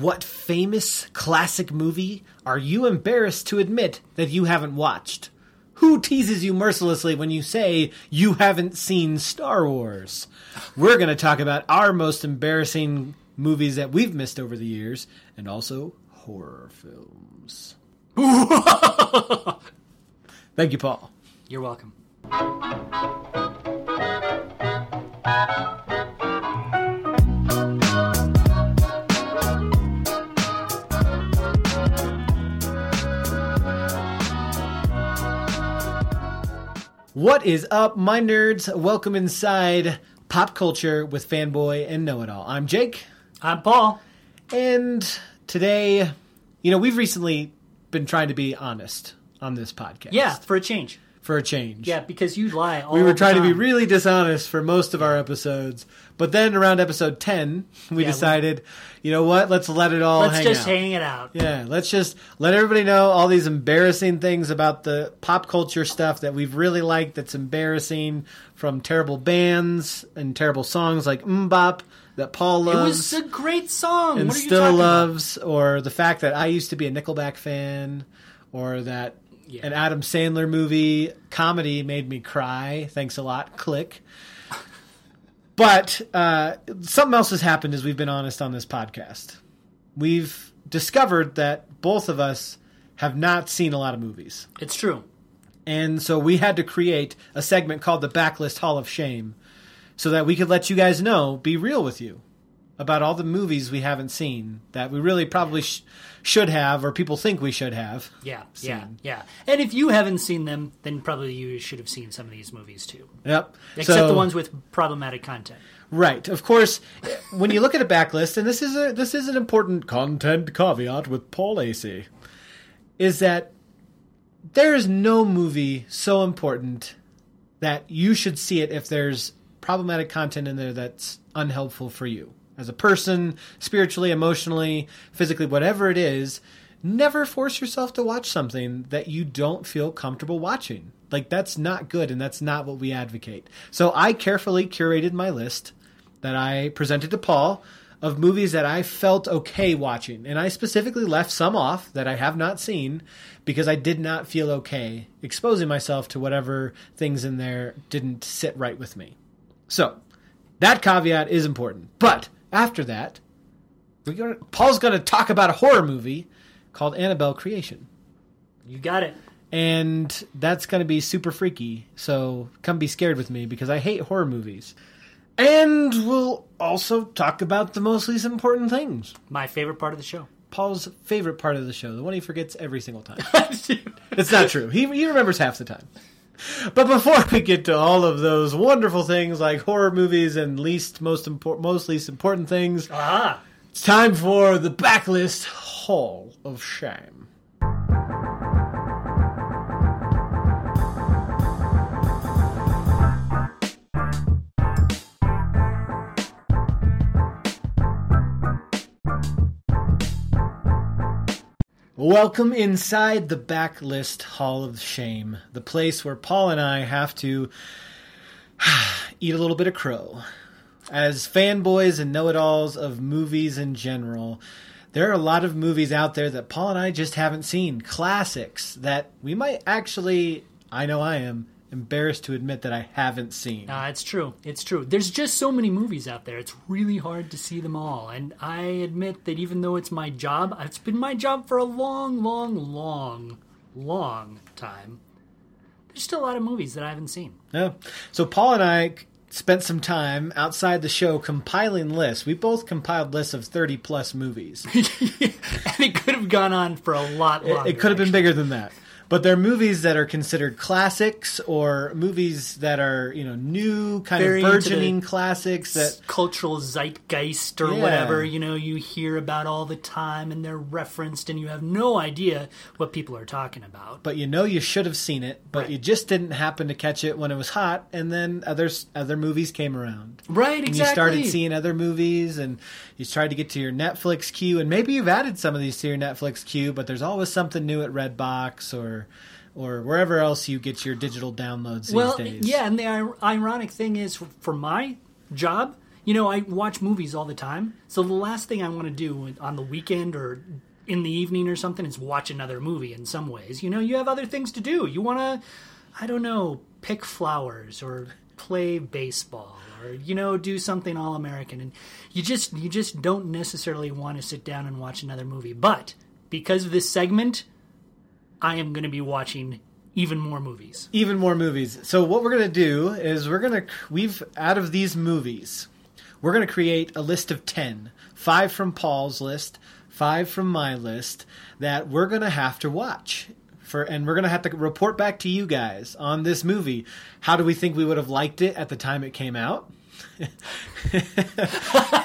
What famous classic movie are you embarrassed to admit that you haven't watched? Who teases you mercilessly when you say you haven't seen Star Wars? We're going to talk about our most embarrassing movies that we've missed over the years and also horror films. Thank you, Paul. You're welcome. What is up, my nerds? Welcome inside Pop Culture with Fanboy and Know It All. I'm Jake, I'm Paul. and today, you know, we've recently been trying to be honest on this podcast. Yeah, for a change. For a change. Yeah, because you lie all We were trying to be really dishonest for most of our episodes, but then around episode 10, we Yeah, we- decided, you know what, let's let it all Let's hang just out. hang it out. Yeah, let's just let everybody know all these embarrassing things about the pop culture stuff that we've really liked that's embarrassing from terrible bands and terrible songs like MMMBop that Paul loves. It was a great song. and what are you still talking about? loves, or the fact that I used to be a Nickelback fan, or that Yeah. an Adam Sandler movie comedy made me cry. Thanks a lot. Click. But uh, something else has happened as we've been honest on this podcast. We've discovered that both of us have not seen a lot of movies. It's true. And so we had to create a segment called the Backlist Hall of Shame so that we could let you guys know, be real with you about all the movies we haven't seen that we really probably sh- should have or people think we should have. Yeah, yeah, Seen. yeah. And if you haven't seen them, then probably you should have seen some of these movies too. Yep. Except So- the ones with problematic content. Right. Of course, when you look at a backlist, and this is a this is an important content caveat with Paul Asay, is that there is no movie so important that you should see it if there's problematic content in there that's unhelpful for you as a person, spiritually, emotionally, physically, whatever it is. Never force yourself to watch something that you don't feel comfortable watching. Like that's not good, and that's not what we advocate. So I carefully curated my list that I presented to Paul of movies that I felt okay watching. And I specifically left some off that I have not seen because I did not feel okay exposing myself to whatever things in there didn't sit right with me. So, that caveat is important. But after that, we're gonna, Paul's going to talk about a horror movie called Annabelle Creation. You got it. And that's going to be super freaky. So come be scared with me because I hate horror movies. And we'll also talk about the most least important things. My favorite part of the show. Paul's favorite part of the show, the one he forgets every single time. it's not true. He, he remembers half the time. But before we get to all of those wonderful things like horror movies and least most important, most least important things, Ah, it's time for the backlist Hall of Shame. Welcome inside the backlist Hall of Shame, the place where Paul and I have to eat a little bit of crow. As fanboys and know it alls of movies in general, there are a lot of movies out there that Paul and I just haven't seen. Classics that we might actually, I know I am, embarrassed to admit that I haven't seen. uh, it's true. It's true. There's just so many movies out there. It's really hard to see them all. And I admit that even though it's my job, it's been my job for a long, long, long, long time. There's still a lot of movies that I haven't seen. Yeah. So Paul and I spent some time outside the show compiling lists. We both compiled lists of 30 plus movies. and it could have gone on for a lot longer. It could have been actually. bigger than that. But they're movies that are considered classics or movies that are, you know, new, kind Very of burgeoning classics that cultural zeitgeist or Yeah. whatever you know you hear about all the time and they're referenced and you have no idea what people are talking about but you know you should have seen it, but Right. you just didn't happen to catch it when it was hot, and then others other movies came around. right And exactly you started seeing other movies, and you tried to get to your Netflix queue, and maybe you've added some of these to your Netflix queue, but there's always something new at Redbox or or wherever else you get your digital downloads these well days. yeah and the ir- ironic thing is for my job you know, I watch movies all the time. So the last thing I want to do on the weekend or in the evening or something is watch another movie in some ways. You know, you have other things to do. You want to, I don't know, pick flowers or play baseball or you know do something all american and you just you just don't necessarily want to sit down and watch another movie but because of this segment i am going to be watching even more movies even more movies. So what we're gonna do is we're gonna we've out of these movies, we're gonna create a list of ten. Five from Paul's list, five from my list that we're gonna have to watch. For, and we're gonna have to report back to you guys on this movie. How do we think we would have liked it at the time it came out?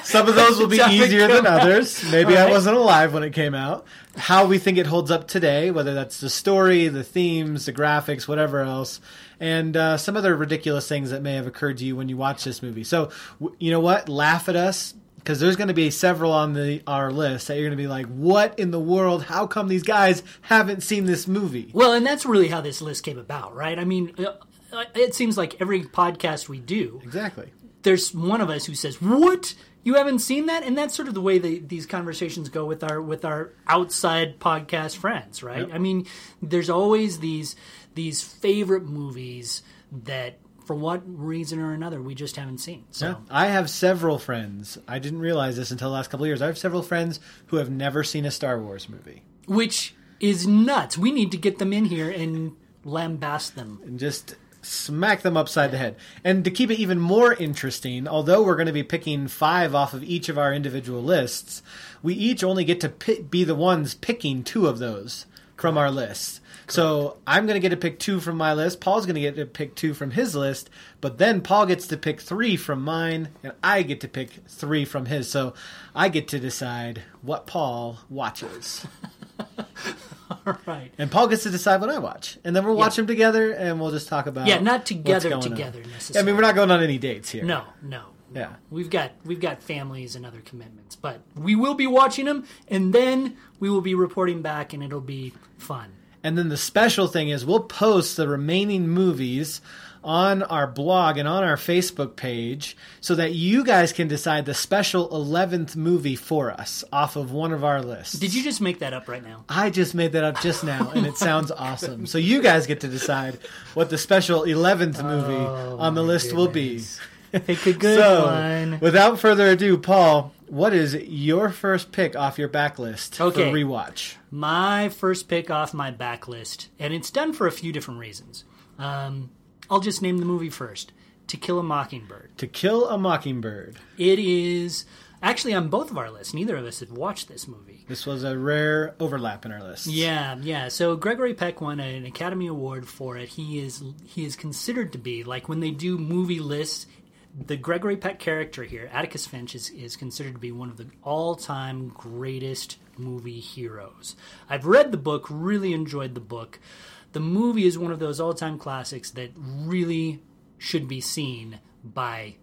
Some of those will be easier than out. others. Maybe I wasn't alive when it came out. How we think it holds up today, whether that's the story, the themes, the graphics, whatever else, and uh, some other ridiculous things that may have occurred to you when you watch this movie. So, w- you know what? Laugh at us because there's going to be several on the our list that you're going to be like, "What in the world? How come these guys haven't seen this movie?" well and that's really how this list came about right i mean uh, it seems like every podcast we do Exactly. there's one of us who says, "What? You haven't seen that?" And that's sort of the way they, these conversations go with our with our outside podcast friends, right? Yep. I mean, there's always these these favorite movies that, for what reason or another, we just haven't seen. So Yeah. I have several friends. I didn't realize this until the last couple of years. I have several friends who have never seen a Star Wars movie. which is nuts. We need to get them in here and lambast them. and just smack them upside the head. And to keep it even more interesting, although we're going to be picking five off of each of our individual lists, we each only get to pi- be the ones picking two of those from our list. So I'm going to get to pick two from my list. Paul's going to get to pick two from his list, but then Paul gets to pick three from mine, and I get to pick three from his. So I get to decide what Paul watches. All right. And Paul gets to decide what I watch. And then we'll watch them together and we'll just talk about Yeah, not together going on. together I mean, we're not going on any dates here. No, no. Yeah. We've got we've got families and other commitments, but we will be watching them and then we will be reporting back and it'll be fun. And then the special thing is we'll post the remaining movies on our blog and on our Facebook page so that you guys can decide the special 11th movie for us off of one of our lists. Did you just make that up right now? I just made that up just now and it sounds awesome. So you guys get to decide what the special 11th movie oh on the list will be. Pick a good so, one. without further ado, Paul, what is your first pick off your backlist Okay. for rewatch? My first pick off my backlist, and it's done for a few different reasons. Um, I'll just name the movie first To Kill a Mockingbird. To Kill a Mockingbird. It is actually on both of our lists. Neither of us have watched this movie. This was a rare overlap in our list. Yeah, yeah. So Gregory Peck won an Academy Award for it. He is he is considered to be like when they do movie lists. The Gregory Peck character here, Atticus Finch, is, is considered to be one of the all time greatest movie heroes. I've read the book, really enjoyed the book. The movie is one of those all time classics that really should be seen by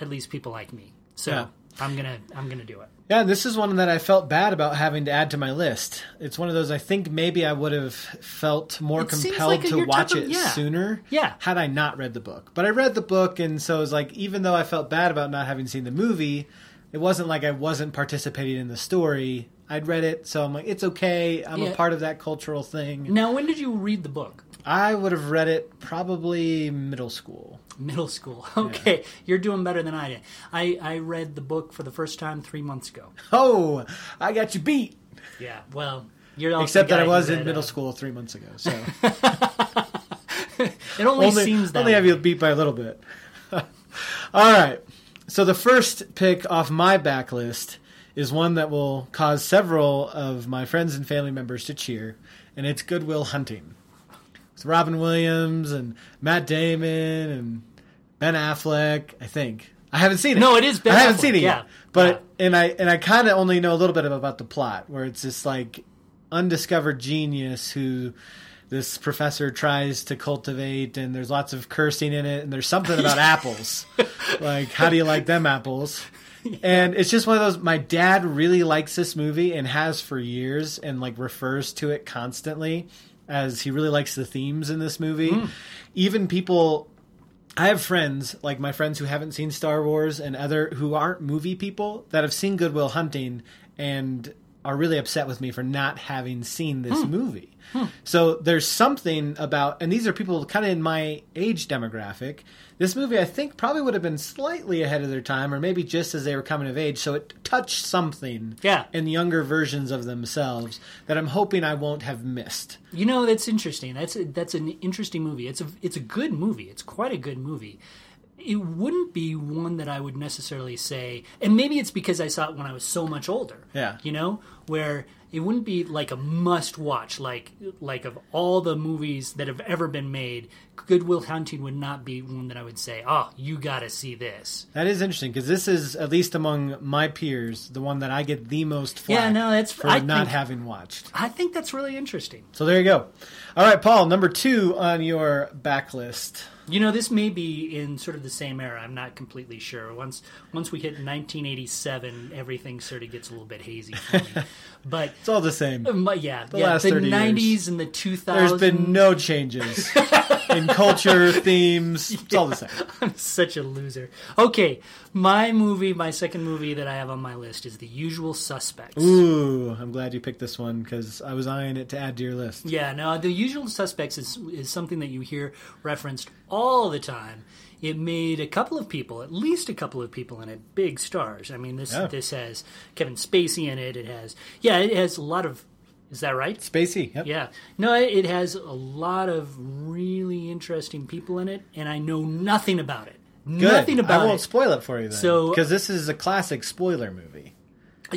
at least people like me. So Yeah. I'm gonna I'm gonna do it. Yeah, this is one that I felt bad about having to add to my list. It's one of those I think maybe I would have felt more It compelled like to watch of- it yeah. sooner Yeah. had I not read the book. But I read the book, and so it was like, even though I felt bad about not having seen the movie, it wasn't like I wasn't participating in the story. I'd read it, so I'm like, it's okay. I'm Yeah. a part of that cultural thing. Now, when did you read the book? I would have read it probably middle school. Middle school. Okay, you're doing better than I did. I, I read the book for the first time three months ago. Oh, I got you beat. Yeah, well, you're Except that I was in middle uh, school three months ago. So It only, only, seems that only have you beat by a little bit. All right. So the first pick off my backlist is one that will cause several of my friends and family members to cheer, and it's Good Will Hunting. It's Robin Williams and Matt Damon and Ben Affleck. I think I haven't seen it. No, it is Ben I haven't Affleck, seen it yeah. yet. But and I and I kind of only know a little bit about the plot, where it's this like undiscovered genius who this professor tries to cultivate, and there's lots of cursing in it, and there's something about apples. Like, how do you like them apples? And it's just one of those. My dad really likes this movie and has for years, and like refers to it constantly as he really likes the themes in this movie. Hmm. Even people I have friends, like my friends who haven't seen Star Wars and other who aren't movie people that have seen Good Will Hunting and are really upset with me for not having seen this hmm. movie. Hmm. So there's something about, and these are people kind of in my age demographic. This movie, I think, probably would have been slightly ahead of their time, or maybe just as they were coming of age. So it touched something Yeah. in younger versions of themselves that I'm hoping I won't have missed. You know, that's interesting. That's a, that's an interesting movie. It's a it's a good movie. It's quite a good movie. It wouldn't be one that I would necessarily say, and maybe it's because I saw it when I was so much older. Yeah. you know, where it wouldn't be like a must watch. Like like of all the movies that have ever been made, Good Will Hunting would not be one that I would say, oh, you got to see this. That is interesting because this is, at least among my peers, the one that I get the most Yeah, no, that's- for I not think- having watched. I think that's really interesting. So there you go. All right, Paul, number two on your backlist. You know, this may be in sort of the same era. I'm not completely sure. Once once we hit 1987, everything sort of gets a little bit hazy for me. But It's all the same. um, yeah, yeah, last the 30 90s years. and the 2000s. There's been no changes in culture, themes. It's all the same. I'm such a loser. Okay, my movie, my second movie that I have on my list is The Usual Suspects. Ooh, I'm glad you picked this one because I was eyeing it to add to your list. Yeah, no, The Usual Suspects is is something that you hear referenced all the time. It made a couple of people, at least a couple of people in it, big stars. I mean, this Yeah. this has Kevin Spacey in it. It has, yeah, it has a lot of. Is that right? Spacey, yep. Yeah. No, it has a lot of really interesting people in it, and I know nothing about it. Good. Nothing about it. I won't it. spoil it for you then. So- because this is a classic spoiler movie.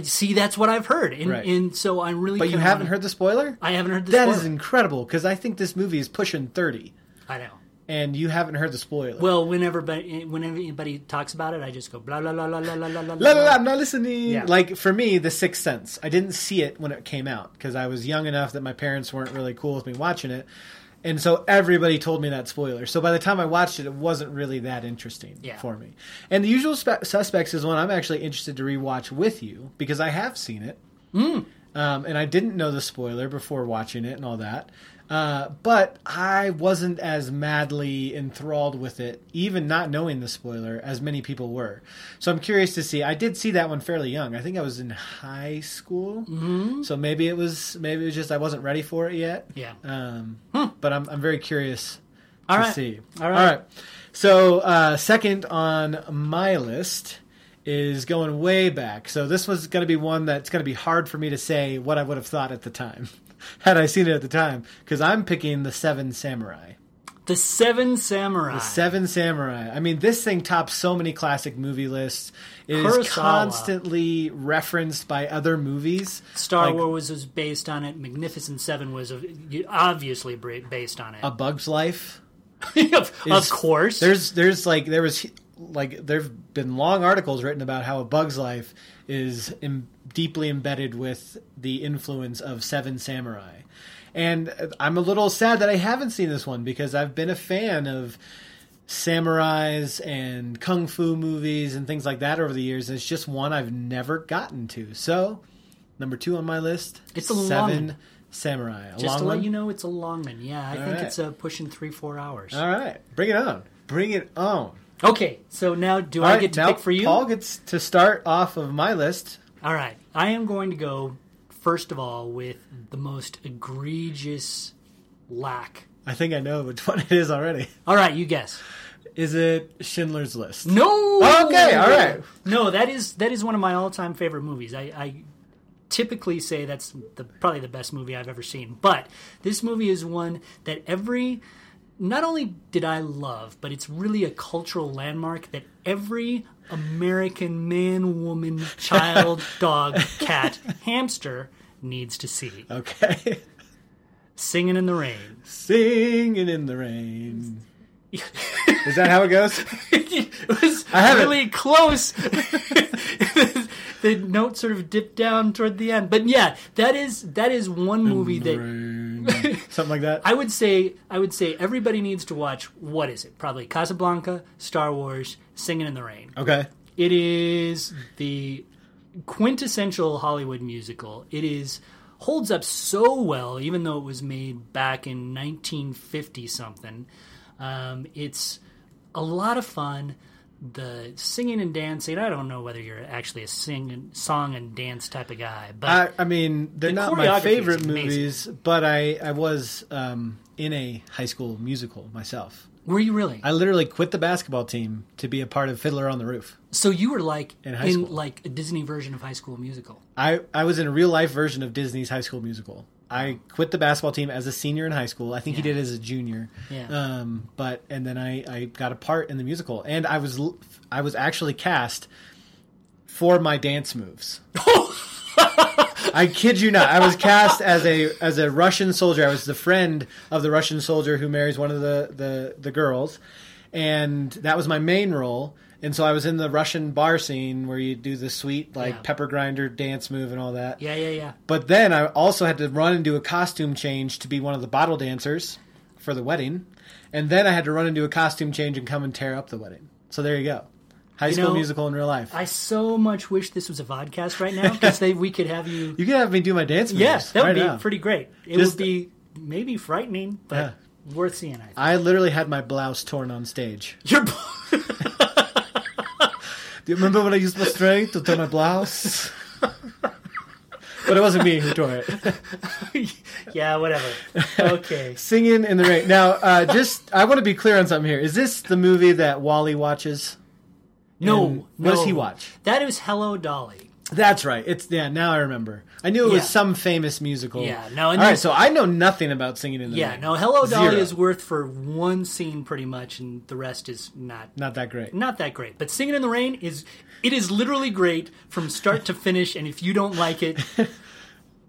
See, that's what I've heard, and, Right. and so I'm really. But you haven't heard the spoiler? I haven't heard the That is spoiler. incredible because I think this movie is pushing 30 I know. And you haven't heard the spoiler. Well, whenever whenever anybody talks about it, I just go blah blah blah blah blah blah blah. La la la, I'm not listening. Yeah. Like for me, The Sixth Sense. I didn't see it when it came out because I was young enough that my parents weren't really cool with me watching it, and so everybody told me that spoiler. So by the time I watched it, it wasn't really that interesting Yeah. for me. And The Usual Spe- Suspects is one I'm actually interested to rewatch with you because I have seen it, Hmm. um, and I didn't know the spoiler before watching it and all that. Uh, but I wasn't as madly enthralled with it, even not knowing the spoiler, as many people were. So I'm curious to see. I did see that one fairly young. I think I was in high school, mm-hmm. so maybe it was maybe it was just I wasn't ready for it yet. Yeah. Um, But I'm I'm very curious All to right. see. All right. So uh, second on my list is going way back. So this was going to be one that's going to be hard for me to say what I would have thought at the time, had I seen it at the time, because I'm picking the Seven Samurai. The Seven Samurai. The Seven Samurai. I mean, this thing tops so many classic movie lists. It is Kurosawa. constantly referenced by other movies. Star Like Wars was based on it. Magnificent Seven was obviously based on it. A Bug's Life. of, is- of course. There's there's like there was like there've been long articles written about how a Bug's Life is Im- deeply embedded with the influence of Seven Samurai. And I'm a little sad that I haven't seen this one because I've been a fan of samurais and kung fu movies and things like that over the years. And it's just one I've never gotten to. So, number two on my list, It's a Seven one. Samurai. A Just long to let one? you know, it's a long one. Yeah, I All think right. it's uh, pushing three, four hours. All right, bring it on. Bring it on. Okay, so now do All I right, get to pick for you? Paul gets to start off of my list. All right, I am going to go first of all with the most egregious lack. I think I know which one it is already. All right, you guess. Is it Schindler's List? No. Okay, all right. No, that is that is one of my all-time favorite movies. I, I typically say that's the probably the best movie I've ever seen. But this movie is one that every not only did I love, but it's really a cultural landmark that every American man, woman, child, dog, cat, hamster needs to see. Okay. Singing in the Rain. Singing in the rain. Is that how it goes? it was I have it. really close. the note sort of dipped down toward the end, but yeah, that is that is one movie that Rain. Something like that. I would say I would say everybody needs to watch. What is it? Probably Casablanca, Star Wars, Singing in the Rain. Okay. It is the quintessential Hollywood musical. It is holds up so well, even though it was made back in 1950 something. Um, it's a lot of fun. The singing and dancing. I don't know whether you're actually a sing and song and dance type of guy, but I, I mean, they're The not my favorite movies, but I I was um, in a high school musical myself. were you really? I literally quit the basketball team to be a part of Fiddler on the Roof. so you were like In high school. like a Disney version of High School Musical. I, I was in a real life version of Disney's High School Musical. I quit the basketball team as a senior in high school. I think he did as a junior. Yeah. Um, but and then I, I got a part in the musical, and I was I was actually cast for my dance moves. I kid you not. I was cast as a as a Russian soldier. I was the friend of the Russian soldier who marries one of the the, the girls, and that was my main role. And so I was in the Russian bar scene where you do the sweet like Yeah. pepper grinder dance move and all that. Yeah, yeah, yeah. But then I also had to run and do a costume change to be one of the bottle dancers for the wedding, and then I had to run and do a costume change and come and tear up the wedding. So there you go, High School know, Musical in real life. I so much wish this was a vodcast right now because we could have you. you could have me do my dance moves. Yes, that would right be now. pretty great. It Just- would be maybe frightening, but worth seeing. I think. I literally had my blouse torn on stage. You're Do you remember when I used my strength to tear my blouse? but it wasn't me who tore it. yeah, whatever. Okay. Singing in the rain. Now, uh, just I want to be clear on something here. Is this the movie that Wally watches? No, And no. what does he watch? That is Hello Dolly. That's right. It's yeah. Now I remember. I knew it was Yeah. some famous musical. Yeah, no, and right. there's- So I know nothing about singing in the rain. Yeah, rain. no, Hello Dolly Zero. is worth for one scene pretty much, and the rest is not not that great. not that great. But Singing in the Rain is it is literally great from start to finish, and if you don't like it,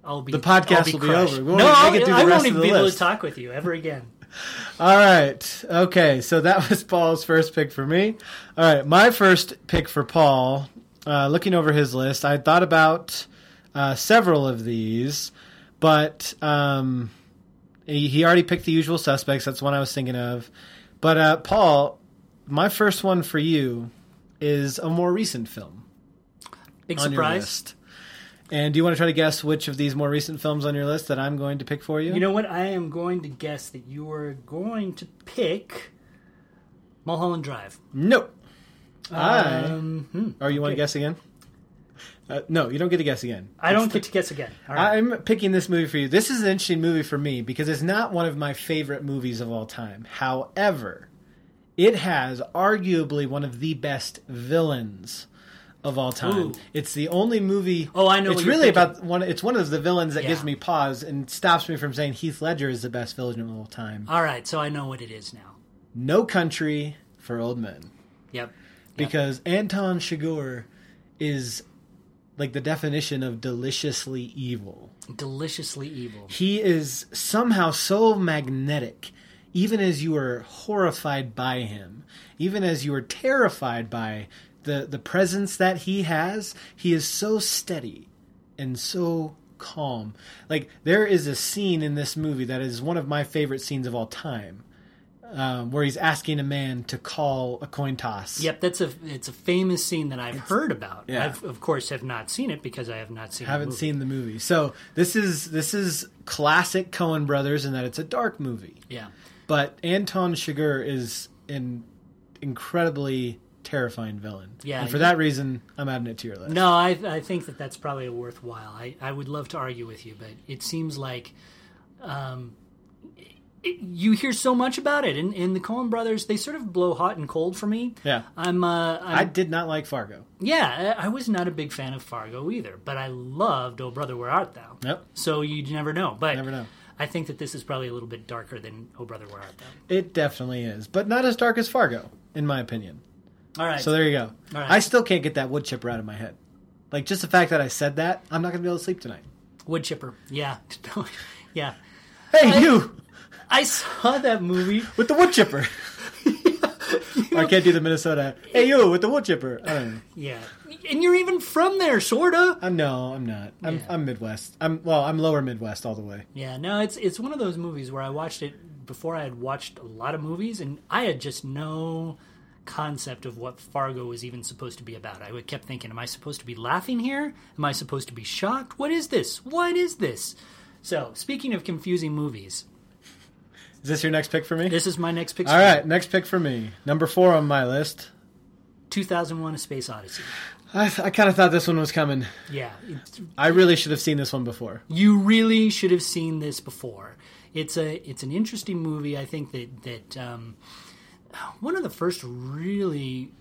I'll be The podcast I'll be will be crushed. over. We won't no, even make it through the I rest won't of even the be able list. to talk with you ever again. All right. Okay. So that was Paul's first pick for me. All right. My first pick for Paul. Uh, looking over his list, I thought about uh, several of these, but um, he, he already picked the usual suspects. That's one I was thinking of. But uh, Paul, my first one for you is a more recent film Big surprise. And do you want to try to guess which of these more recent films on your list that I'm going to pick for you? You know what? I am going to guess that you are going to pick Mulholland Drive. no. I. Um, hmm, Or you want to guess again? Uh, no, you don't get to guess again. I don't get to guess again. All right. I'm picking this movie for you. This is an interesting movie for me because it's not one of my favorite movies of all time. However, it has arguably one of the best villains of all time. Ooh. It's the only movie. Oh, I know It's really thinking. about one. It's one of the villains that Yeah. gives me pause and stops me from saying Heath Ledger is the best villain of all time. All right, so I know what it is now. No Country for Old Men. Yep. Because Anton Chigurh is like the definition of deliciously evil. Deliciously evil. He is somehow so magnetic, even as you are horrified by him, even as you are terrified by the the presence that he has. He is so steady and so calm. Like there is a scene in this movie that is one of my favorite scenes of all time. Um, where he's asking a man to call a coin toss. Yep, that's a it's a famous scene that I've heard about. yeah. I've of course have not seen it because I have not seen. the haven't movie. seen the movie. So this is this is classic Coen brothers in that it's a dark movie. Yeah. But Anton Chigurh is an incredibly terrifying villain. Yeah, and for that reason, I'm adding it to your list. No, I I think that that's probably worthwhile. I I would love to argue with you, but it seems like. Um, you hear so much about it, and, and the Coen Brothers they sort of blow hot and cold for me. Yeah. I'm. Uh, I'm I did not like Fargo. yeah, I I was not a big fan of Fargo either, but I loved Oh Brother Where Art Thou. Nope. So you never know, but Never know. I think that this is probably a little bit darker than Oh Brother Where Art Thou. It definitely is, but not as dark as Fargo, in my opinion. All right. So there you go. All right. I still can't get that wood chipper out of my head. Like just the fact that I said that, I'm not going to be able to sleep tonight. Wood chipper. Yeah. yeah. Hey, you I saw that movie. with the wood chipper. I can't do the Minnesota. Hey, you with the wood chipper. I don't know. Yeah. And you're even from there, sorta. I'm no, I'm not. I'm Yeah. I'm Midwest. I'm well, I'm lower Midwest all the way. Yeah, no, it's it's one of those movies where I watched it before I had watched a lot of movies, and I had just no concept of what Fargo was even supposed to be about. I kept thinking, am I supposed to be laughing here? Am I supposed to be shocked? What is this? What is this? So, speaking of confusing movies, Is this your next pick for me? This is my next pick. All right, next pick for me. Number four on my list. 2001: A Space Odyssey. I, I kind of thought this one was coming. Yeah, I really should have seen this one before. you really should have seen this before. It's a it's an interesting movie. I think that that um, one of the first really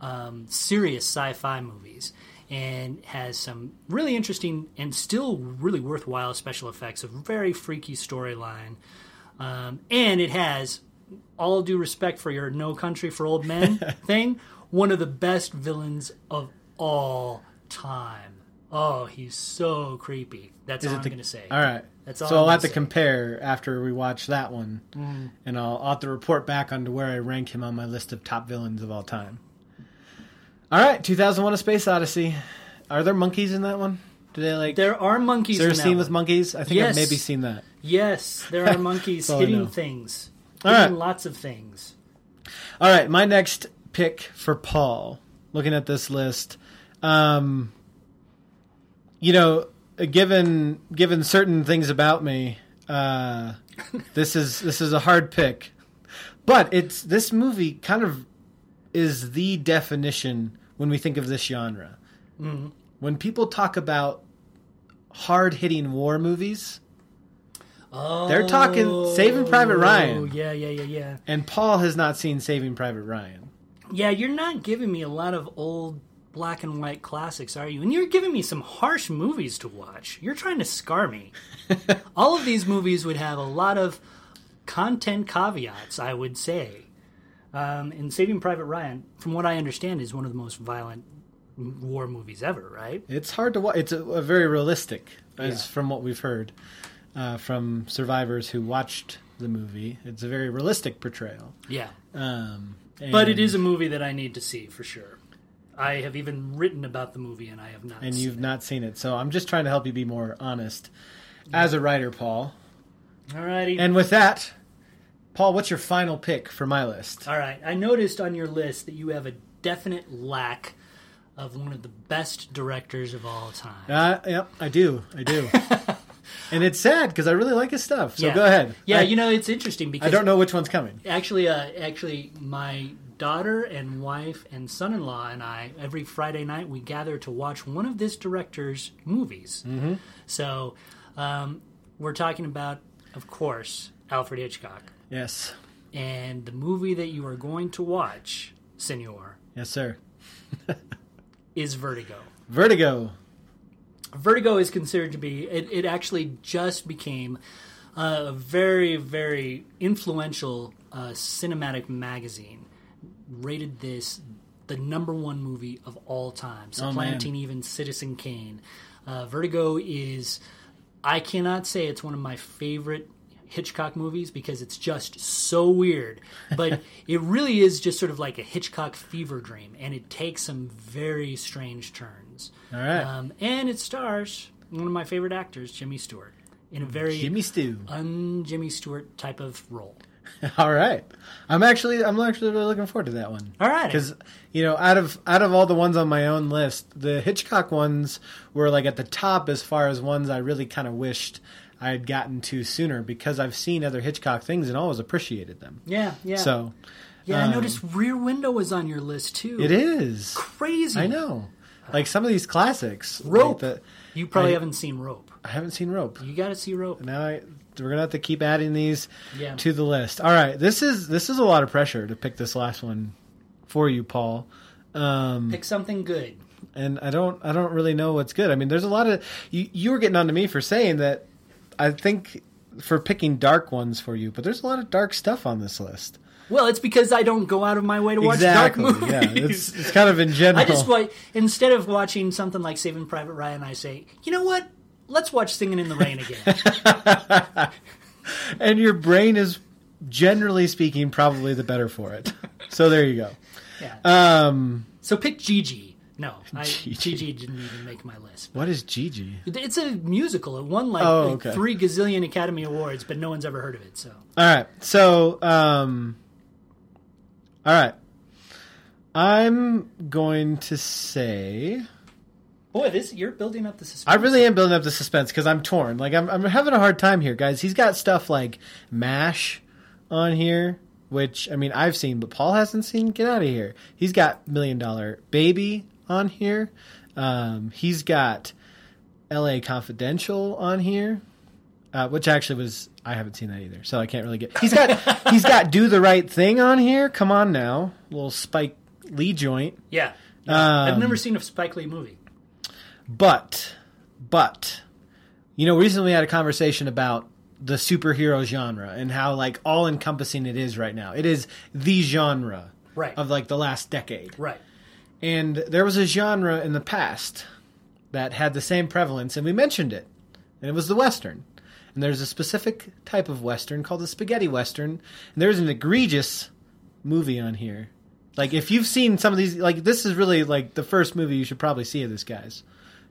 um, serious sci-fi movies, and has some really interesting and still really worthwhile special effects. A very freaky storyline, um, and it has all due respect for your "No Country for Old Men" thing. One of the best villains of all time. Oh, he's so creepy. That's all I'm the- going to say. All right. That's all so I'm I'll have to say. Mm. compare after we watch that one, and I'll, I'll have to report back on to where I rank him on my list of top villains of all time. All right, 2001: A Space Odyssey. Are there monkeys in that one? Do they like? There are monkeys. is there a in that scene with monkeys? I think Yes. I've maybe seen that. Yes, there are monkeys That's all I know. hitting things, All hitting right. lots of things. All right, my next pick for Paul. Looking at this list, um, you know, given given certain things about me, uh, this is this is a hard pick. But it's this movie kind of is the definition when we think of this genre. When people talk about hard hitting war movies, Oh, They're talking Saving Private Ryan. Yeah, yeah, yeah, yeah. and Paul has not seen Saving Private Ryan. Yeah, you're not giving me a lot of old black and white classics, are you? And you're giving me some harsh movies to watch. You're trying to scar me. All of these movies would have a lot of content caveats, I would say. Um, and Saving Private Ryan, from what I understand, is one of the most violent war movies ever, right? It's hard to watch. It's a, a very realistic, as Yeah. from what we've heard uh, from survivors who watched the movie. It's a very realistic portrayal. Yeah. Um, But it is a movie that I need to see for sure. I have even written about the movie and I have not and you've not seen it. So I'm just trying to help you be more honest as a writer, Paul. it. Alrighty. And with that, Paul, what's your final pick for my list? All right. I noticed on your list that you have a definite lack of one of the best directors of all time. Uh, yep, I do. I do. and it's sad because I really like his stuff. So Yeah. go ahead. Yeah, I, you know it's interesting because I don't know which one's coming. Actually, uh, actually, my daughter and wife and son-in-law and I every Friday night we gather to watch one of this director's movies. Mm-hmm. So um, we're talking about, of course, Alfred Hitchcock, Yes. and the movie that you are going to watch, Senor, Yes, sir. is Vertigo. Vertigo. Vertigo is considered to be it, it actually just became a very very influential uh, cinematic magazine rated this the number one movie of all time. Oh, supplanting even citizen kane. Uh, vertigo is i cannot say it's one of my favorite hitchcock movies because it's just so weird but it really is just sort of like a hitchcock fever dream and it takes some very strange turns All right. um, and it stars one of my favorite actors, Jimmy Stewart, in a very Jimmy Stew. un Jimmy Stewart type of role. All right. I'm actually I'm actually really looking forward to that one. All right. Because you know, out of out of all the ones on my own list, the Hitchcock ones were like at the top as far as ones I really kind of wished I had gotten to sooner because I've seen other Hitchcock things and always appreciated them. Yeah, yeah. So yeah, I um, noticed Rear Window was on your list too. it is. crazy. I know. Like some of these classics. like Rope. the- You probably I- haven't seen Rope. I haven't seen Rope. You got to see Rope. Now I, we're gonna have to keep adding these Yeah. to the list. All right, this is this is a lot of pressure to pick this last one for you, Paul. Um, Pick something good. and I don't I don't really know what's good. I mean, there's a lot of you you were getting on to me for saying that I think for picking dark ones for you, but there's a lot of dark stuff on this list. Well, it's because I don't go out of my way to watch exactly. dark movies. Yeah, it's it's kind of in general. I just wa- instead of watching something like Saving Private Ryan, I say, you know what? Let's watch Singing in the Rain again. and your brain is generally speaking probably the better for it. so there you go. Yeah. Um, so pick Gigi. No, I, Gigi. Gigi didn't even make my list. what is Gigi? It's a musical. It won like, Oh, like three gazillion Academy Awards, but no one's ever heard of it. So All right. So, um, all right. I'm going to say boy, this you're building up the suspense. I really am building up the suspense because I'm torn. Like I'm, I'm having a hard time here, guys. He's got stuff like Mash, on here, which I mean I've seen, but Paul hasn't seen. Get out of here. He's got Million Dollar Baby on here. Um, he's got L.A. Confidential on here, uh, which actually was I haven't seen that either, so I can't really get. He's got he's got Do the Right Thing on here. Come on now, little Spike Lee joint. Yeah. Yeah. I've Um, never seen a Spike Lee movie. But, but, you know, recently we had a conversation about the superhero genre and how like all encompassing it is right now. It is the genre Right. of like the last decade. Right. And there was a genre in the past that had the same prevalence, and we mentioned it, and it was the Western. And there's a specific type of Western called the spaghetti Western, and there's an egregious movie on here. Like if you've seen some of these, like this is really like the first movie you should probably see of this guy's.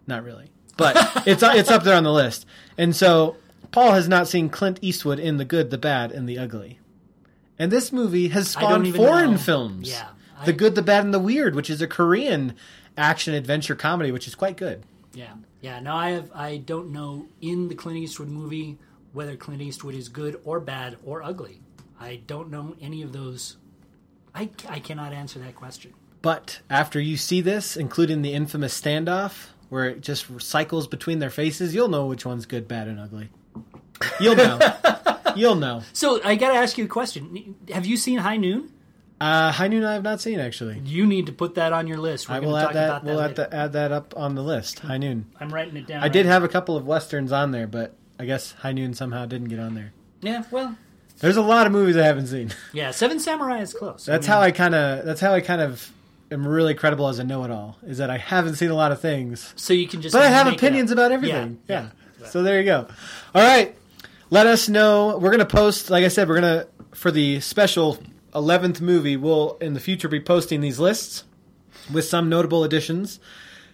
Not really, but it's it's up there on the list. And so Paul has not seen Clint Eastwood in The Good, the Bad, and the Ugly. And this movie has spawned foreign know. films. Yeah, The Good, the Bad, and the Weird, which is a Korean action adventure comedy, which is quite good. Yeah. Yeah. No, I have. I don't know in the Clint Eastwood movie whether Clint Eastwood is good or bad or ugly. I don't know any of those. I, I cannot answer that question. But after you see this, including the infamous standoff, where it just cycles between their faces, you'll know which one's good, bad, and ugly. You'll know. you'll know. So I got to ask you a question. Have you seen High Noon? Uh, High Noon I have not seen, actually. You need to put that on your list. We're I will add talk that. that. We'll add, later. that add that up on the list. High Noon. I'm writing it down. I did right have a couple of westerns on there, but I guess High Noon somehow didn't get on there. Yeah. Well. There's a lot of movies I haven't seen. Yeah. Seven Samurai is close. That's how I kind of. That's how I kind of am really credible as a know-it-all. Is that I haven't seen a lot of things, So you can just. but I have opinions about everything. Yeah. Yeah. So there you go. All right. Let us know. We're gonna post. Like I said, we're gonna for the special 11th movie. We'll in the future be posting these lists with some notable additions,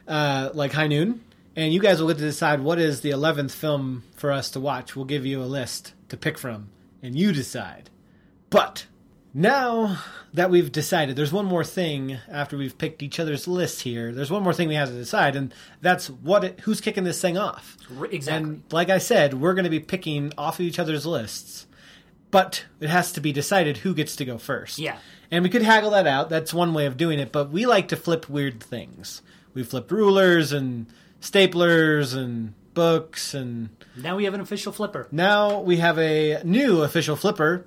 uh, like High Noon. And you guys will get to decide what is the 11th film for us to watch. We'll give you a list to pick from, and you decide. But now that we've decided, there's one more thing after we've picked each other's list here. There's one more thing we have to decide, and that's what it, who's kicking this thing off. Exactly. And like I said, we're going to be picking off of each other's lists, but it has to be decided who gets to go first. Yeah. And we could haggle that out. That's one way of doing it, but we like to flip weird things. We flipped rulers and staplers and books, and now we have an official flipper. now we have a new official flipper,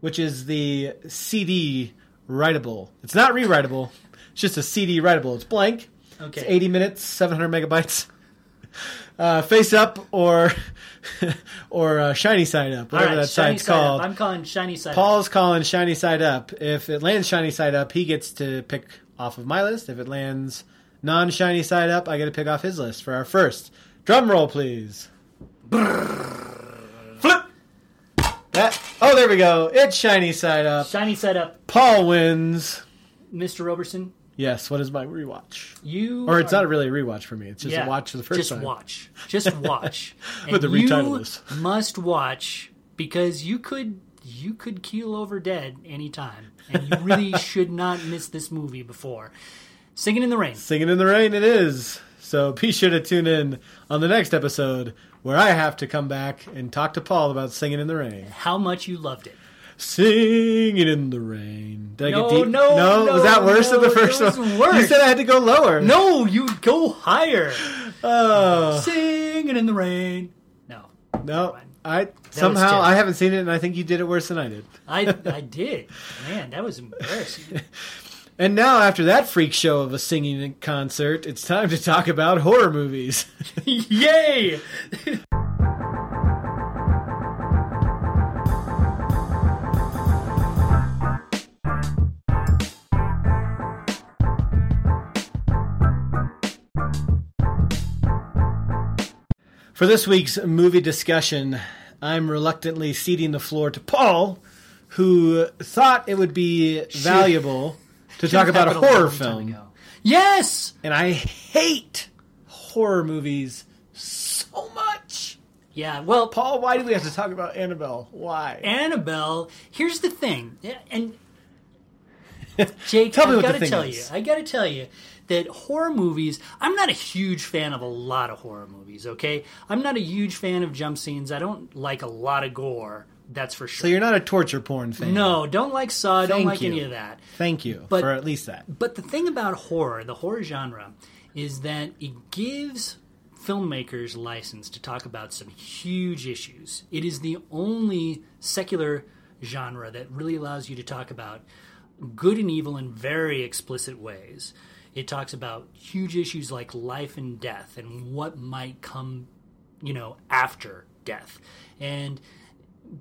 which is the CD writable. It's not rewritable, it's just a CD writable. It's blank. Okay. It's 80 minutes, 700 megabytes. Uh, face up or or uh, shiny side up, whatever right. that side's side up. called. I'm calling shiny side. up. Paul's calling shiny side up. If it lands shiny side up, he gets to pick off of my list. If it lands non shiny side up, I get to pick off his list for our first. Drum roll, please. Flip. That. Oh, there we go. It's shiny side up. Shiny side up, Paul wins. Mr. Roberson. Yes. What is my rewatch? You Or it's are- not really a rewatch for me. It's just Yeah, a watch for the first just time. Just watch. Just watch. And the retitle is. must watch because you could you could keel over dead anytime, and you really should not miss this movie before. Singing in the Rain. Singing in the rain, it is. So be sure to tune in on the next episode where I have to come back and talk to Paul about singing in the rain. How much you loved it. Singing in the rain. Did I No, get deep? no, no, was that worse than the first one? worse. You said I had to go lower. No, you go higher. Oh Singing in the rain. No, no. I somehow. I haven't seen it, and I think you did it worse than I did. I I did. Man, that was embarrassing. And now, after that freak show of a singing concert, it's time to talk about horror movies. Yay! For this week's movie discussion, I'm reluctantly ceding the floor to Paul, who thought it would be valuable to talk about a horror film. Yes. And I hate horror movies so much. Yeah. Well, Paul, why do we have to talk about Annabelle? Why? Annabelle. Here's the thing, and Jake, Tell me I what gotta tell is. you, I gotta tell you that horror movies. I'm not a huge fan of a lot of horror movies. Okay, I'm not a huge fan of jump scenes. I don't like a lot of gore. That's for sure. So you're not a torture porn fan. no, don't like Saw. Don't like you. any of that. Thank you But- for at least that. But the thing about horror, the horror genre, is that it gives filmmakers license to talk about some huge issues. It is the only secular genre that really allows you to talk about good and evil in very explicit ways. It talks about huge issues like life and death and what might come, you know, after death. And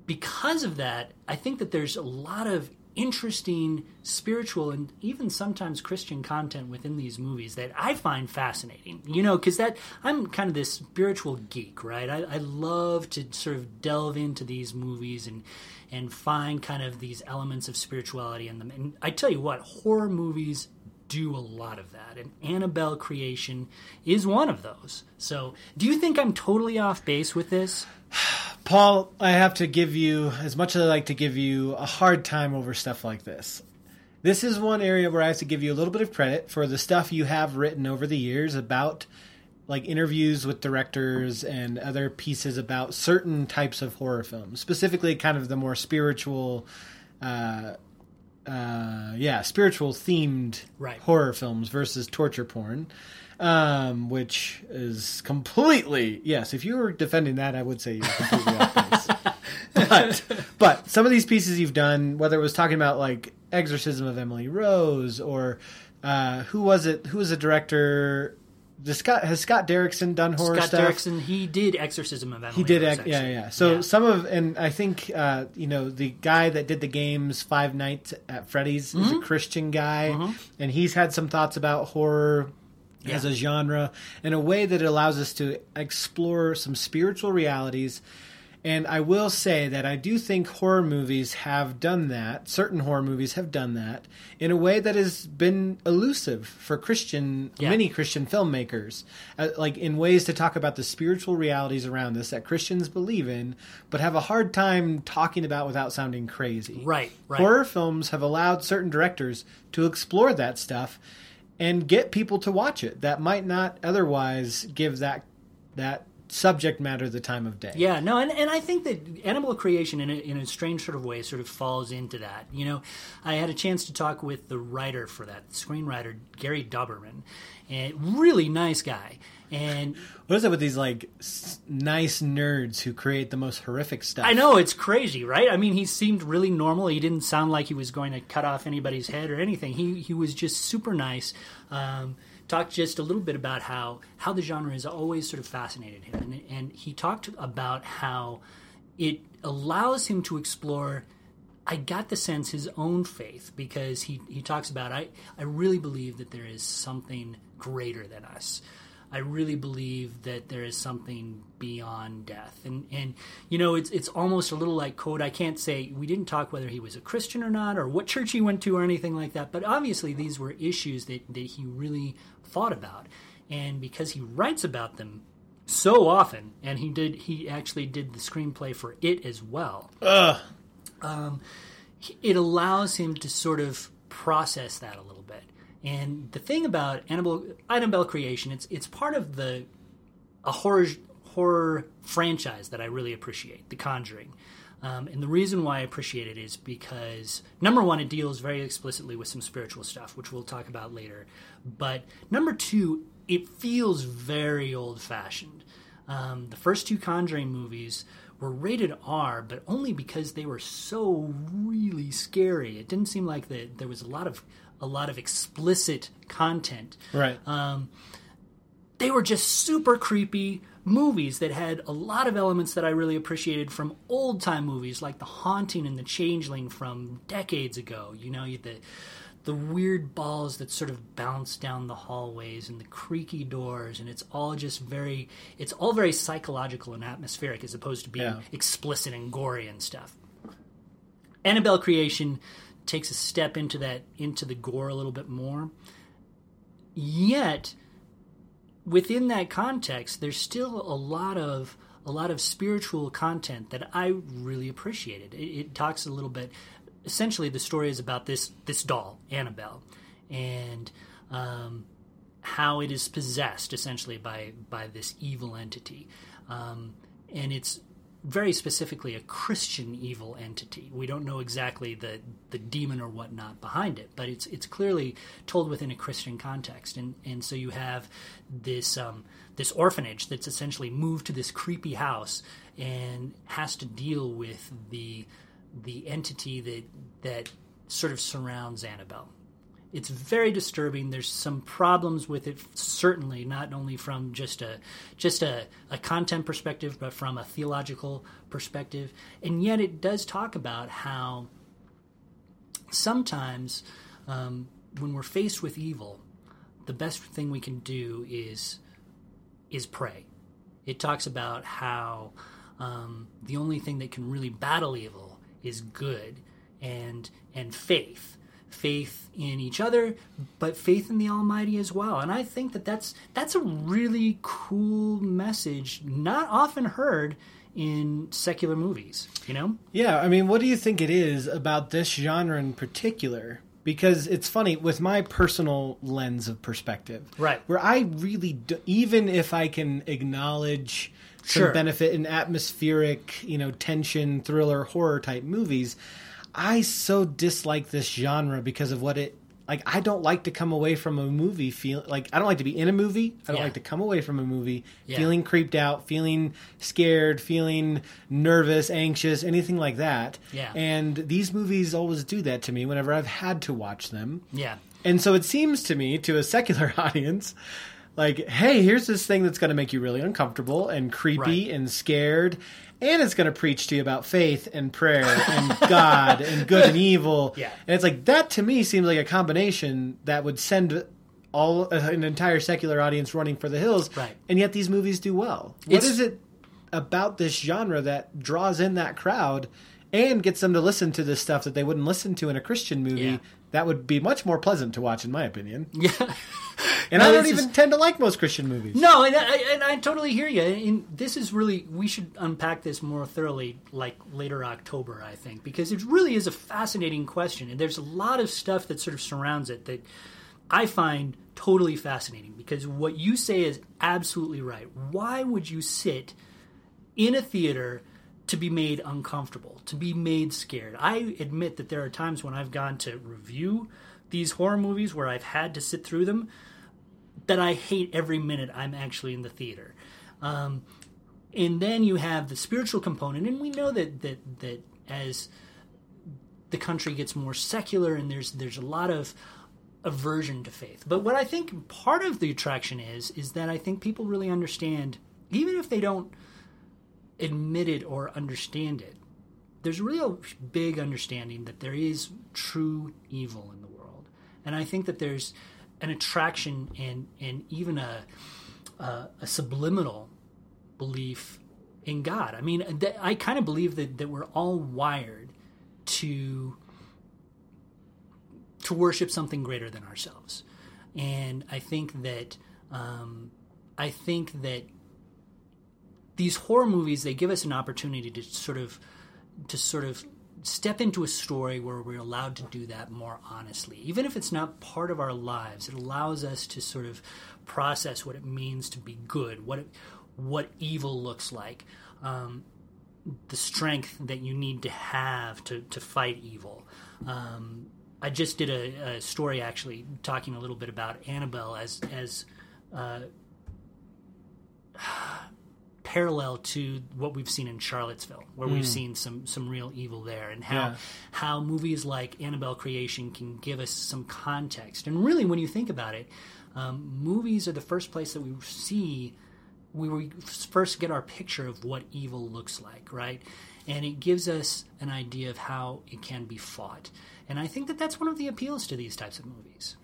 because of that, I think that there's a lot of interesting spiritual and even sometimes Christian content within these movies that I find fascinating. You know, because that I'm kind of this spiritual geek, right? I, I love to sort of delve into these movies and and find kind of these elements of spirituality in them. And I tell you what, horror movies do a lot of that, and Annabelle creation is one of those. So, do you think I'm totally off base with this? Paul, I have to give you, as much as I like to give you, a hard time over stuff like this. This is one area where I have to give you a little bit of credit for the stuff you have written over the years about, like interviews with directors and other pieces about certain types of horror films, specifically kind of the more spiritual, uh, uh, yeah, spiritual themed Right. horror films versus torture porn, um, which is completely yes. If you were defending that, I would say you're completely off base. But, but some of these pieces you've done, whether it was talking about like Exorcism of Emily Rose or uh, who was it? Who was the director? Does Scott has Scott Derrickson done horror Scott stuff? Derrickson, he did Exorcism of Emily. He did, Rose, yeah, yeah. So Yeah. some of, and I think, uh, you know, the guy that did the games Five Nights at Freddy's is Mm-hmm. a Christian guy, and he's had some thoughts about horror as a genre in a way that allows us to explore some spiritual realities. And I will say that I do think horror movies have done that. Certain horror movies have done that in a way that has been elusive for Christian, Yeah. many Christian filmmakers, uh, like in ways to talk about the spiritual realities around us that Christians believe in, but have a hard time talking about without sounding crazy. Right, right. Horror films have allowed certain directors to explore that stuff and get people to watch it that might not otherwise give that that subject matter the time of day. Yeah, no, and, and I think that Annabelle creation, in a, in a strange sort of way, sort of falls into that. You know, I had a chance to talk with the writer for that, the screenwriter Gary Dauberman, and really nice guy. And What is it with these like s- nice nerds who create the most horrific stuff? I know it's crazy, right? I mean, he seemed really normal. He didn't sound like he was going to cut off anybody's head or anything. He he was just super nice. Um, talked just a little bit about how how the genre has always sort of fascinated him, and and he talked about how it allows him to explore. I got the sense his own faith because he, he talks about I, I really believe that there is something greater than us. I really believe that there is something beyond death. And and you know it's it's almost a little like code. I can't say we didn't talk whether he was a Christian or not or what church he went to or anything like that. But obviously these were issues that, that he really thought about. And because he writes about them so often and he did he actually did the screenplay for it as well um, it allows him to sort of process that a little bit. And the thing about Annabelle, Annabelle creation, it's it's part of the a horror horror franchise that I really appreciate, The Conjuring. Um, and the reason why I appreciate it is because number one, it deals very explicitly with some spiritual stuff, which we'll talk about later. But number two, it feels very old fashioned. Um, the first two Conjuring movies were rated R, but only because they were so really scary. It didn't seem like that there was a lot of a lot of explicit content Right. Um, they were just super creepy movies that had a lot of elements that I really appreciated from old time movies like The Haunting and The Changeling from decades ago. You know, the the weird balls that sort of bounce down the hallways and the creaky doors and it's all just very it's all very psychological and atmospheric as opposed to being Yeah. explicit and gory and stuff. Annabelle creation takes a step into that into the gore a little bit more. Yet within that context, there's still a lot of a lot of spiritual content that I really appreciated. It, it talks a little bit. Essentially, the story is about this this doll, Annabelle, and um, how it is possessed essentially by by this evil entity, um, and it's very specifically a Christian evil entity. We don't know exactly the the demon or whatnot behind it, but it's it's clearly told within a Christian context, and and so you have this um, this orphanage that's essentially moved to this creepy house and has to deal with the the entity that that sort of surrounds Annabelle it's very disturbing. There's some problems with it, certainly, not only from just a just a, a content perspective, but from a theological perspective. And yet, it does talk about how sometimes um, when we're faced with evil, the best thing we can do is is pray. It talks about how um, the only thing that can really battle evil is good and and faith faith in each other, but faith in the Almighty as well. And I think that that's that's a really cool message, not often heard in secular movies. You know? Yeah, I mean, what do you think it is about this genre in particular? Because it's funny with my personal lens of perspective, right? Where I really, do, even if I can acknowledge some Sure. benefit in atmospheric, you know, tension, thriller, horror type movies, I so dislike this genre because of what it like I don't like to come away from a movie feel like I don't like to be in a movie. I don't Yeah. like to come away from a movie Yeah. feeling creeped out, feeling scared, feeling nervous, anxious, anything like that. Yeah. And these movies always do that to me whenever I've had to watch them. Yeah. And so it seems to me, to a secular audience, like, hey, here's this thing that's going to make you really uncomfortable and creepy Right. and scared. And it's going to preach to you about faith and prayer and God and good and evil. Yeah. And it's like, that to me seems like a combination that would send all uh, an entire secular audience running for the hills. Right. And yet these movies do well. What It's- is it about this genre that draws in that crowd and gets them to listen to this stuff that they wouldn't listen to in a Christian movie? Yeah. That would be much more pleasant to watch, in my opinion. Yeah. And No, I don't even is- tend to like most Christian movies. No, and I, and I totally hear you. And this is really we should unpack this more thoroughly, like later October, I think, because it really is a fascinating question, and there's a lot of stuff that sort of surrounds it that I find totally fascinating. Because what you say is absolutely right. Why would you sit in a theater? To be made uncomfortable, to be made scared. I admit that there are times when I've gone to review these horror movies where I've had to sit through them that I hate every minute I'm actually in the theater. Um, and then you have the spiritual component, and we know that that that as the country gets more secular and there's there's a lot of aversion to faith. But what I think part of the attraction is is that I think people really understand, even if they don't admit it or understand it. There's a real big understanding that there is true evil in the world, and I think that there's an attraction and and even a a, a subliminal belief in God. I mean, th- I kind of believe that that we're all wired to to worship something greater than ourselves, and I think that um, I think that these horror movies they give us an opportunity to sort of to sort of step into a story where we're allowed to do that more honestly. Even if it's not part of our lives it allows us to sort of process what it means to be good what it, what evil looks like um, the strength that you need to have to, to fight evil. Um, I just did a, a story actually talking a little bit about Annabelle as as uh, parallel to what we've seen in Charlottesville, where we've seen some some real evil there, and how Yeah. how movies like Annabelle Creation can give us some context. And really, when you think about it, um, movies are the first place that we see we we first get our picture of what evil looks like, right? And it gives us an idea of how it can be fought. And I think that that's one of the appeals to these types of movies.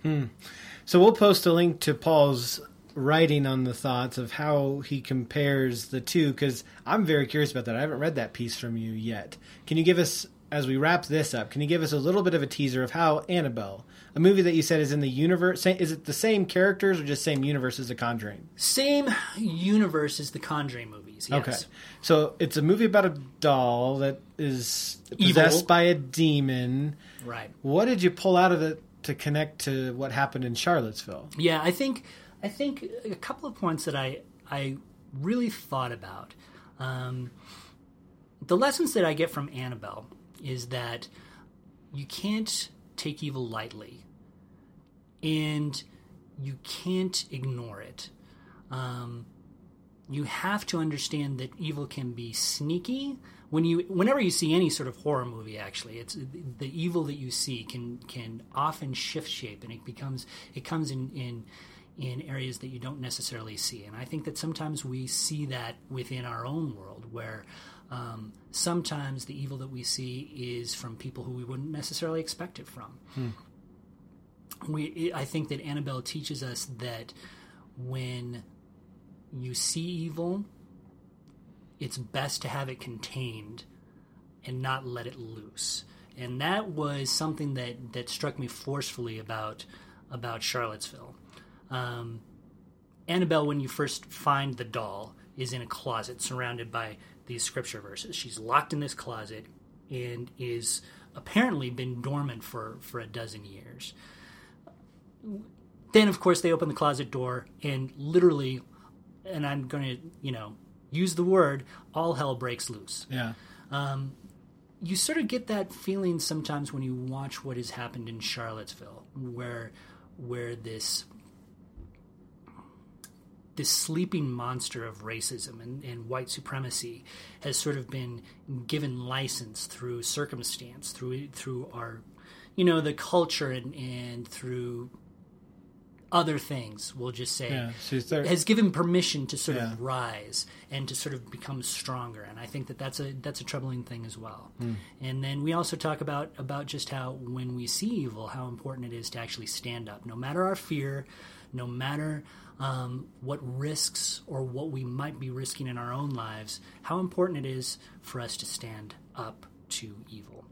So we'll post a link to Paul's writing on the thoughts of how he compares the two because I'm very curious about that. I haven't read that piece from you yet. Can you give us, as we wrap this up, can you give us a little bit of a teaser of how Annabelle, a movie that you said is in the universe, is it the same characters or just same universe as The Conjuring? Same universe as the Conjuring movies. Yes. Okay. So it's a movie about a doll that is Evil. possessed by a demon. Right. What did you pull out of it to connect to what happened in Charlottesville? Yeah, I think I think a couple of points that I I really thought about. Um, the lessons that I get from Annabelle is that you can't take evil lightly, and you can't ignore it. Um, you have to understand that evil can be sneaky. When you, whenever you see any sort of horror movie, actually, it's the evil that you see can can often shift shape, and it becomes it comes in in in areas that you don't necessarily see. And I think that sometimes we see that within our own world, where um, sometimes the evil that we see is from people who we wouldn't necessarily expect it from. We, I think that Annabelle teaches us that when you see evil, it's best to have it contained and not let it loose. And that was something that, that struck me forcefully about about Charlottesville. Um, Annabelle, when you first find the doll, is in a closet surrounded by these scripture verses. She's locked in this closet and is apparently been dormant for, for a dozen years. Then, of course, they open the closet door and literally, and I'm going to, you know, use the word, all hell breaks loose. Yeah. You sort of get that feeling sometimes when you watch what has happened in Charlottesville, where where this this sleeping monster of racism and, and white supremacy has sort of been given license through circumstance, through through our, you know, the culture and, and through other things. We'll just say Yeah. Has given permission to sort Yeah. of rise and to sort of become stronger and i think that that's a that's a troubling thing as well Hmm. and then we also talk about about just how when we see evil how important it is to actually stand up no matter our fear no matter um, what risks or what we might be risking in our own lives how important it is for us to stand up to evil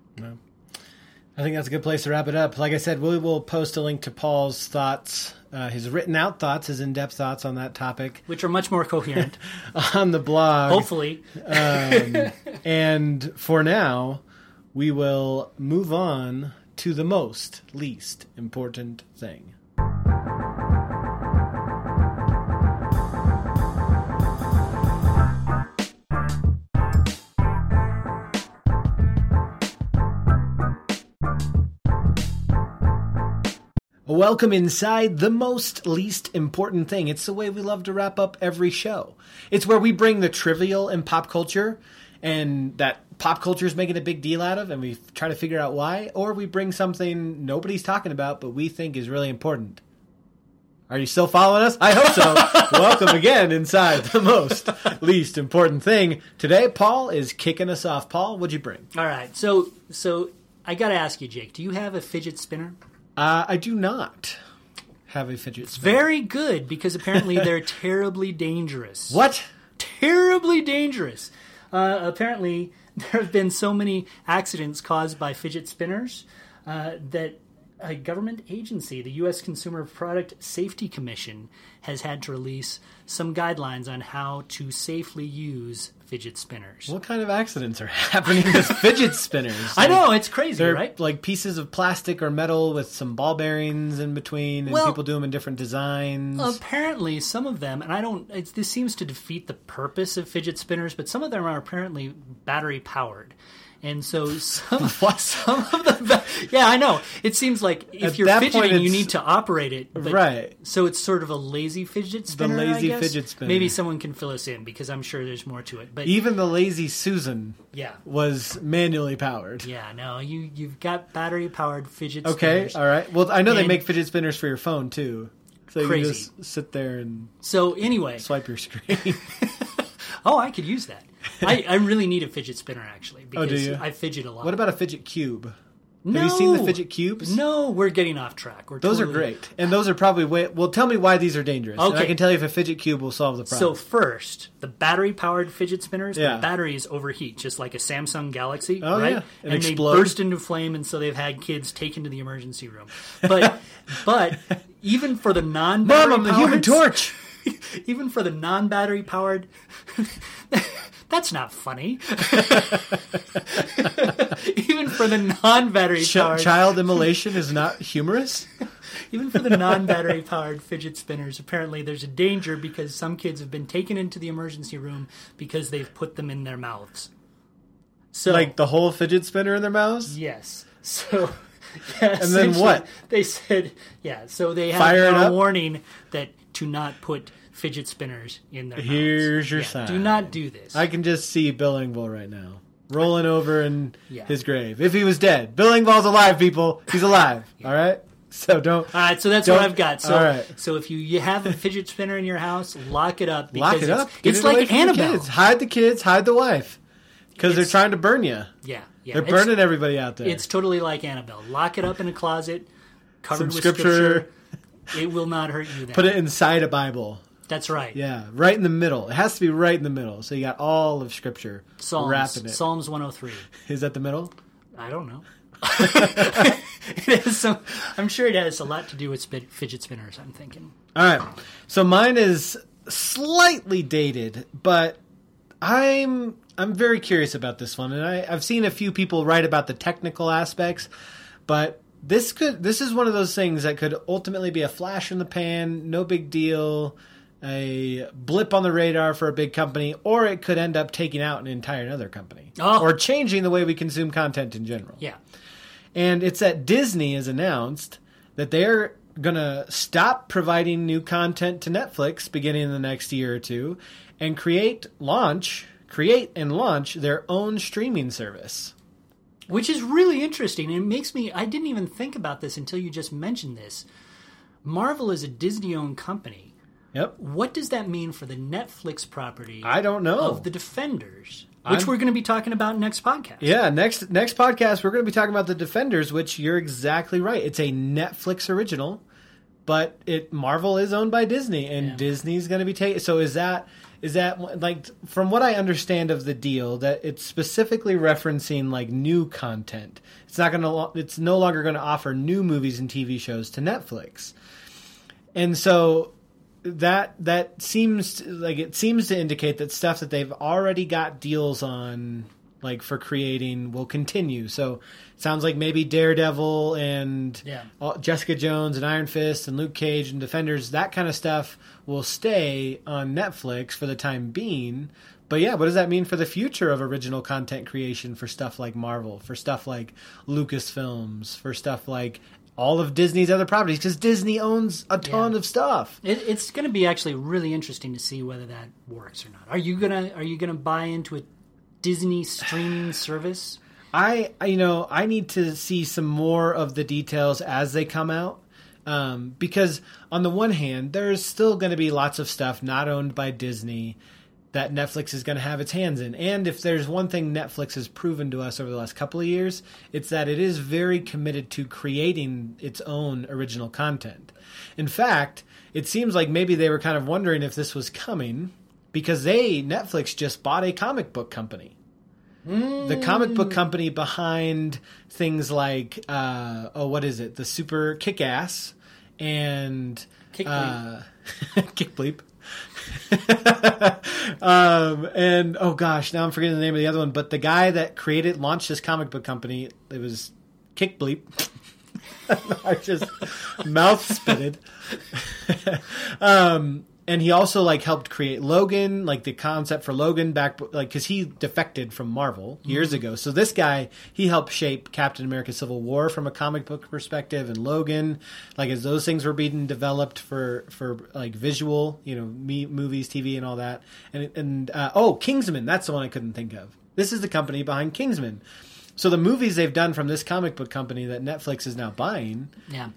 I think that's a good place to wrap it up. Like I said, we will post a link to Paul's thoughts, uh, his written out thoughts, his in depth thoughts on that topic which are much more coherent on the blog. hopefully And for now, we will move on to the most least important thing. Welcome inside the most least important thing. It's the way we love to wrap up every show. It's where we bring the trivial in pop culture and that pop culture is making a big deal out of, and we try to figure out why, or we bring something nobody's talking about but we think is really important. Are you still following us? I hope so. Welcome again inside the most least important thing. Today, Paul is kicking us off. Paul, what'd you bring? all right so so i gotta ask you jake do you have a fidget spinner Uh, I do not have a fidget spinner. Very good, because apparently they're terribly dangerous. What? Terribly dangerous. Uh, apparently, there have been so many accidents caused by fidget spinners uh, that a government agency, the U.S. Consumer Product Safety Commission, has had to release some guidelines on how to safely use fidget spinners. What kind of accidents are happening with fidget spinners? I know it's crazy, They're right? like pieces of plastic or metal with some ball bearings in between, and Well- people do them in different designs. Apparently, some of them, and I don't. It's, this seems to defeat the purpose of fidget spinners, but some of them are apparently battery powered, and so some What? some of the yeah, I know. It seems like if At you're fidgeting, you need to operate it, Right. So it's sort of a lazy fidget spinner. I lazy fidget spinner. Maybe someone can fill us in because I'm sure there's more to it. But Even the lazy Susan yeah, was manually powered. yeah, no, you you've got battery powered fidget Okay, spinners. all right. Well, I know they make fidget spinners for your phone too, so you Crazy. can just sit there and So anyway, swipe your screen. oh, I could use that. I, I really need a fidget spinner actually because Oh, do you? I fidget a lot. what about a fidget cube? no. Have you seen the fidget cubes? No, we're getting off track. We're Those are great, and those are probably way. Well, tell me why these are dangerous. and I can tell you if a fidget cube will solve the problem. So first, the battery-powered fidget spinners, Yeah. the batteries overheat, just like a Samsung Galaxy, Oh, right? yeah. And explode. they burst into flame, and so they've had kids taken to the emergency room. But but even for the non-battery Mom, I'm the Human Torch. even for the non-battery powered, that's not funny. even for the non-battery Ch- powered, child immolation is not humorous. Even for the non-battery powered fidget spinners, apparently there's a danger because some kids have been taken into the emergency room because they've put them in their mouths. So like the whole fidget spinner in their mouths. yes, so. Yeah, And then what? They said, yeah. So they Fire a warning that to not put fidget spinners in their mouths. Here's your Yeah, sign. Do not do this. I can just see Bill Engvall right now rolling over in Yeah. his grave. If he was dead, Bill Engvall's alive. People, he's alive. All right. So don't All right, so that's what I've got. So, right. so if you, you have a fidget spinner in your house, lock it up. lock it up. It's, it's it like Annabelle. kids. Hide the kids. Hide the wife. Because they're trying to burn you. Yeah, yeah. They're burning everybody out there. It's totally like Annabelle. Lock it up in a closet, covered Some with scripture. scripture. It will not hurt you. Then. Put it inside a Bible. That's right. Yeah, right in the middle. It has to be right in the middle. So you got all of Scripture Psalms, wrapping it. Psalms 103. Is that the middle? I don't know. it some, I'm sure it has a lot to do with fidget spinners. I'm thinking. All right. So mine is slightly dated, but I'm I'm very curious about this one, and I, I've seen a few people write about the technical aspects, but this could this is one of those things that could ultimately be a flash in the pan, no big deal, a blip on the radar for a big company, or it could end up taking out an entire another company, Oh. or changing the way we consume content in general. Yeah. And it's that Disney has announced that they're going to stop providing new content to Netflix beginning in the next year or two and create, launch, create and launch their own streaming service. Which is really interesting. It makes me, I didn't even think about this until you just mentioned this. Marvel is a Disney owned company. Yep. What does that mean for the Netflix property I don't know. of the Defenders, which I'm- we're going to be talking about next podcast? yeah, next next podcast we're going to be talking about the Defenders, which you're exactly right. It's a Netflix original, but it Marvel is owned by Disney, and Yeah. Disney's going to be taking. So is that is that like from what I understand of the deal that it's specifically referencing like new content. It's not going to. It's no longer going to offer new movies and TV shows to Netflix, and so that that seems like it seems to indicate that stuff that they've already got deals on like for creating will continue so sounds like maybe daredevil and Yeah. all- jessica jones and iron fist and luke cage and defenders that kind of stuff will stay on netflix for the time being but yeah what does that mean for the future of original content creation for stuff like marvel for stuff like lucasfilms for stuff like all of disney's other properties because disney owns a ton Yeah. of stuff It, it's going to be actually really interesting to see whether that works or not. Are you gonna Are you gonna buy into a Disney streaming service? I, you know, I need to see some more of the details as they come out. Um, because on the one hand, there's still going to be lots of stuff not owned by Disney that Netflix is going to have its hands in. And if there's one thing Netflix has proven to us over the last couple of years, it's that it is very committed to creating its own original content. In fact, it seems like maybe they were kind of wondering if this was coming because they, Netflix, just bought a comic book company. The comic book company behind things like uh, oh what is it? The super kick ass and Kick uh, kick bleep. Um, and oh gosh now i'm forgetting the name of the other one but the guy that created launched this comic book company it was kick bleep. I just mouth spitted um, and he also like helped create Logan, like the concept for Logan back, like because he defected from Marvel years ago. So this guy he helped shape Captain America: Civil War from a comic book perspective, and Logan, like as those things were being developed for for like visual, you know, me, movies, TV, and all that. And and uh, oh, Kingsman, that's the one I couldn't think of. This is the company behind Kingsman. So the movies they've done from this comic book company that Netflix is now buying Yeah.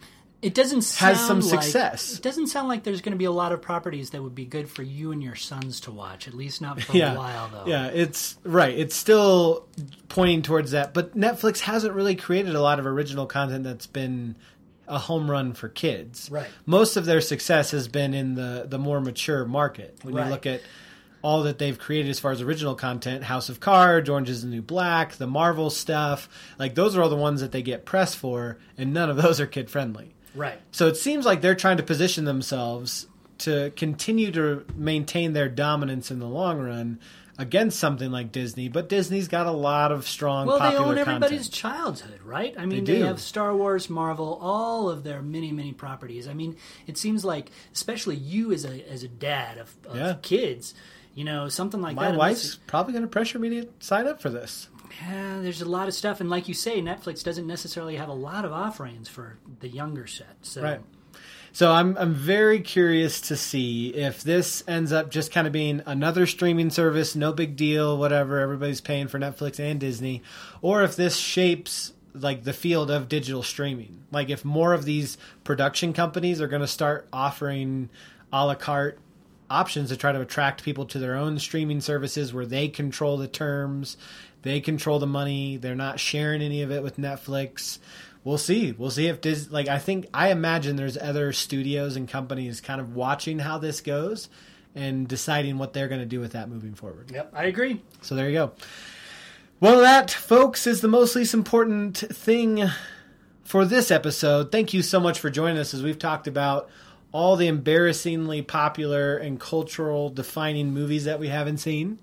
It doesn't sound Has some like- success. It doesn't sound like there's going to be a lot of properties that would be good for you and your sons to watch. At least not for yeah. a while, though. Yeah, it's right. It's still pointing towards that, but Netflix hasn't really created a lot of original content that's been a home run for kids. Right. Most of their success has been in the the more mature market. When Right. you look at all that they've created as far as original content, House of Cards, Orange is the New Black, the Marvel stuff, like those are all the ones that they get press for, and none of those are kid friendly. Right. So it seems like they're trying to position themselves to continue to maintain their dominance in the long run against something like Disney. But Disney's got a lot of strong Well, they own everybody's content. childhood, right? I mean, They they, have Star Wars, Marvel, all of their many, many properties. I mean, it seems like, especially you as a as a dad of, of Yeah. kids, you know, something like My that. My wife's probably going to pressure me to sign up for this. Yeah, there's a lot of stuff, and like you say, Netflix doesn't necessarily have a lot of offerings for the younger set. So Right. So I'm I'm very curious to see if this ends up just kind of being another streaming service, no big deal, whatever. Everybody's paying for Netflix and Disney, or if this shapes like the field of digital streaming. Like if more of these production companies are going to start offering a la carte options to try to attract people to their own streaming services where they control the terms, they control the money, they're not sharing any of it with Netflix. We'll see. We'll see if Dis like I think I imagine there's other studios and companies kind of watching how this goes and deciding what they're going to do with that moving forward. Yep, I agree. So there you go. Well, that, folks, is the most least important thing for this episode. Thank you so much for joining us as we've talked about all the embarrassingly popular and cultural defining movies that we haven't seen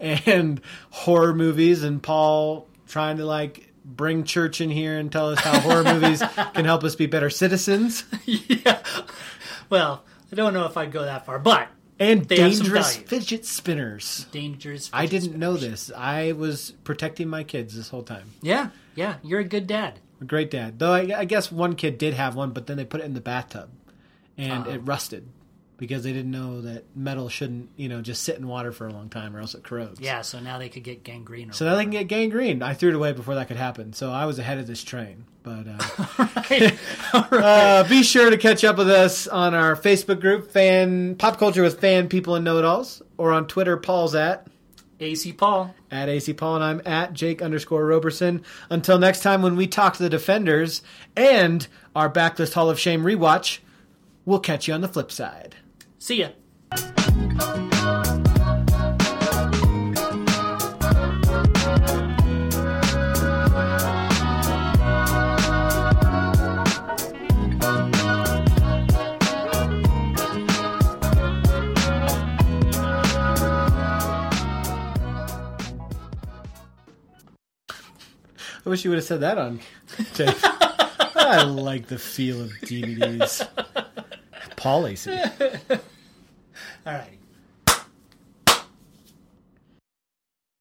and horror movies and Paul trying to like bring church in here and tell us how horror movies can help us be better citizens yeah. Well, I don't know if I'd go that far, but and They have some dangerous fidget spinners. dangerous. I didn't know this. I was protecting my kids this whole time. Yeah, yeah, you're a good dad. A great dad. Though I, I guess one kid did have one, but then they put it in the bathtub, and it rusted because they didn't know that metal shouldn't, you know, just sit in water for a long time or else it corrodes. Yeah, so now they could get gangrene. Or So now they can get gangrene. I threw it away before that could happen. So I was ahead of this train. But uh, uh, be sure to catch up with us on our Facebook group, Fan Pop Culture with Fan People and Know It Alls, or on Twitter. Paul's at AC Paul. at AC Paul, and I'm at Jake underscore Roberson. Until next time, when we talk to the defenders and our Backlist Hall of Shame rewatch, we'll catch you on the flip side. See ya. I wish you would have said that on tape. I like the feel of DVDs. AC. All right.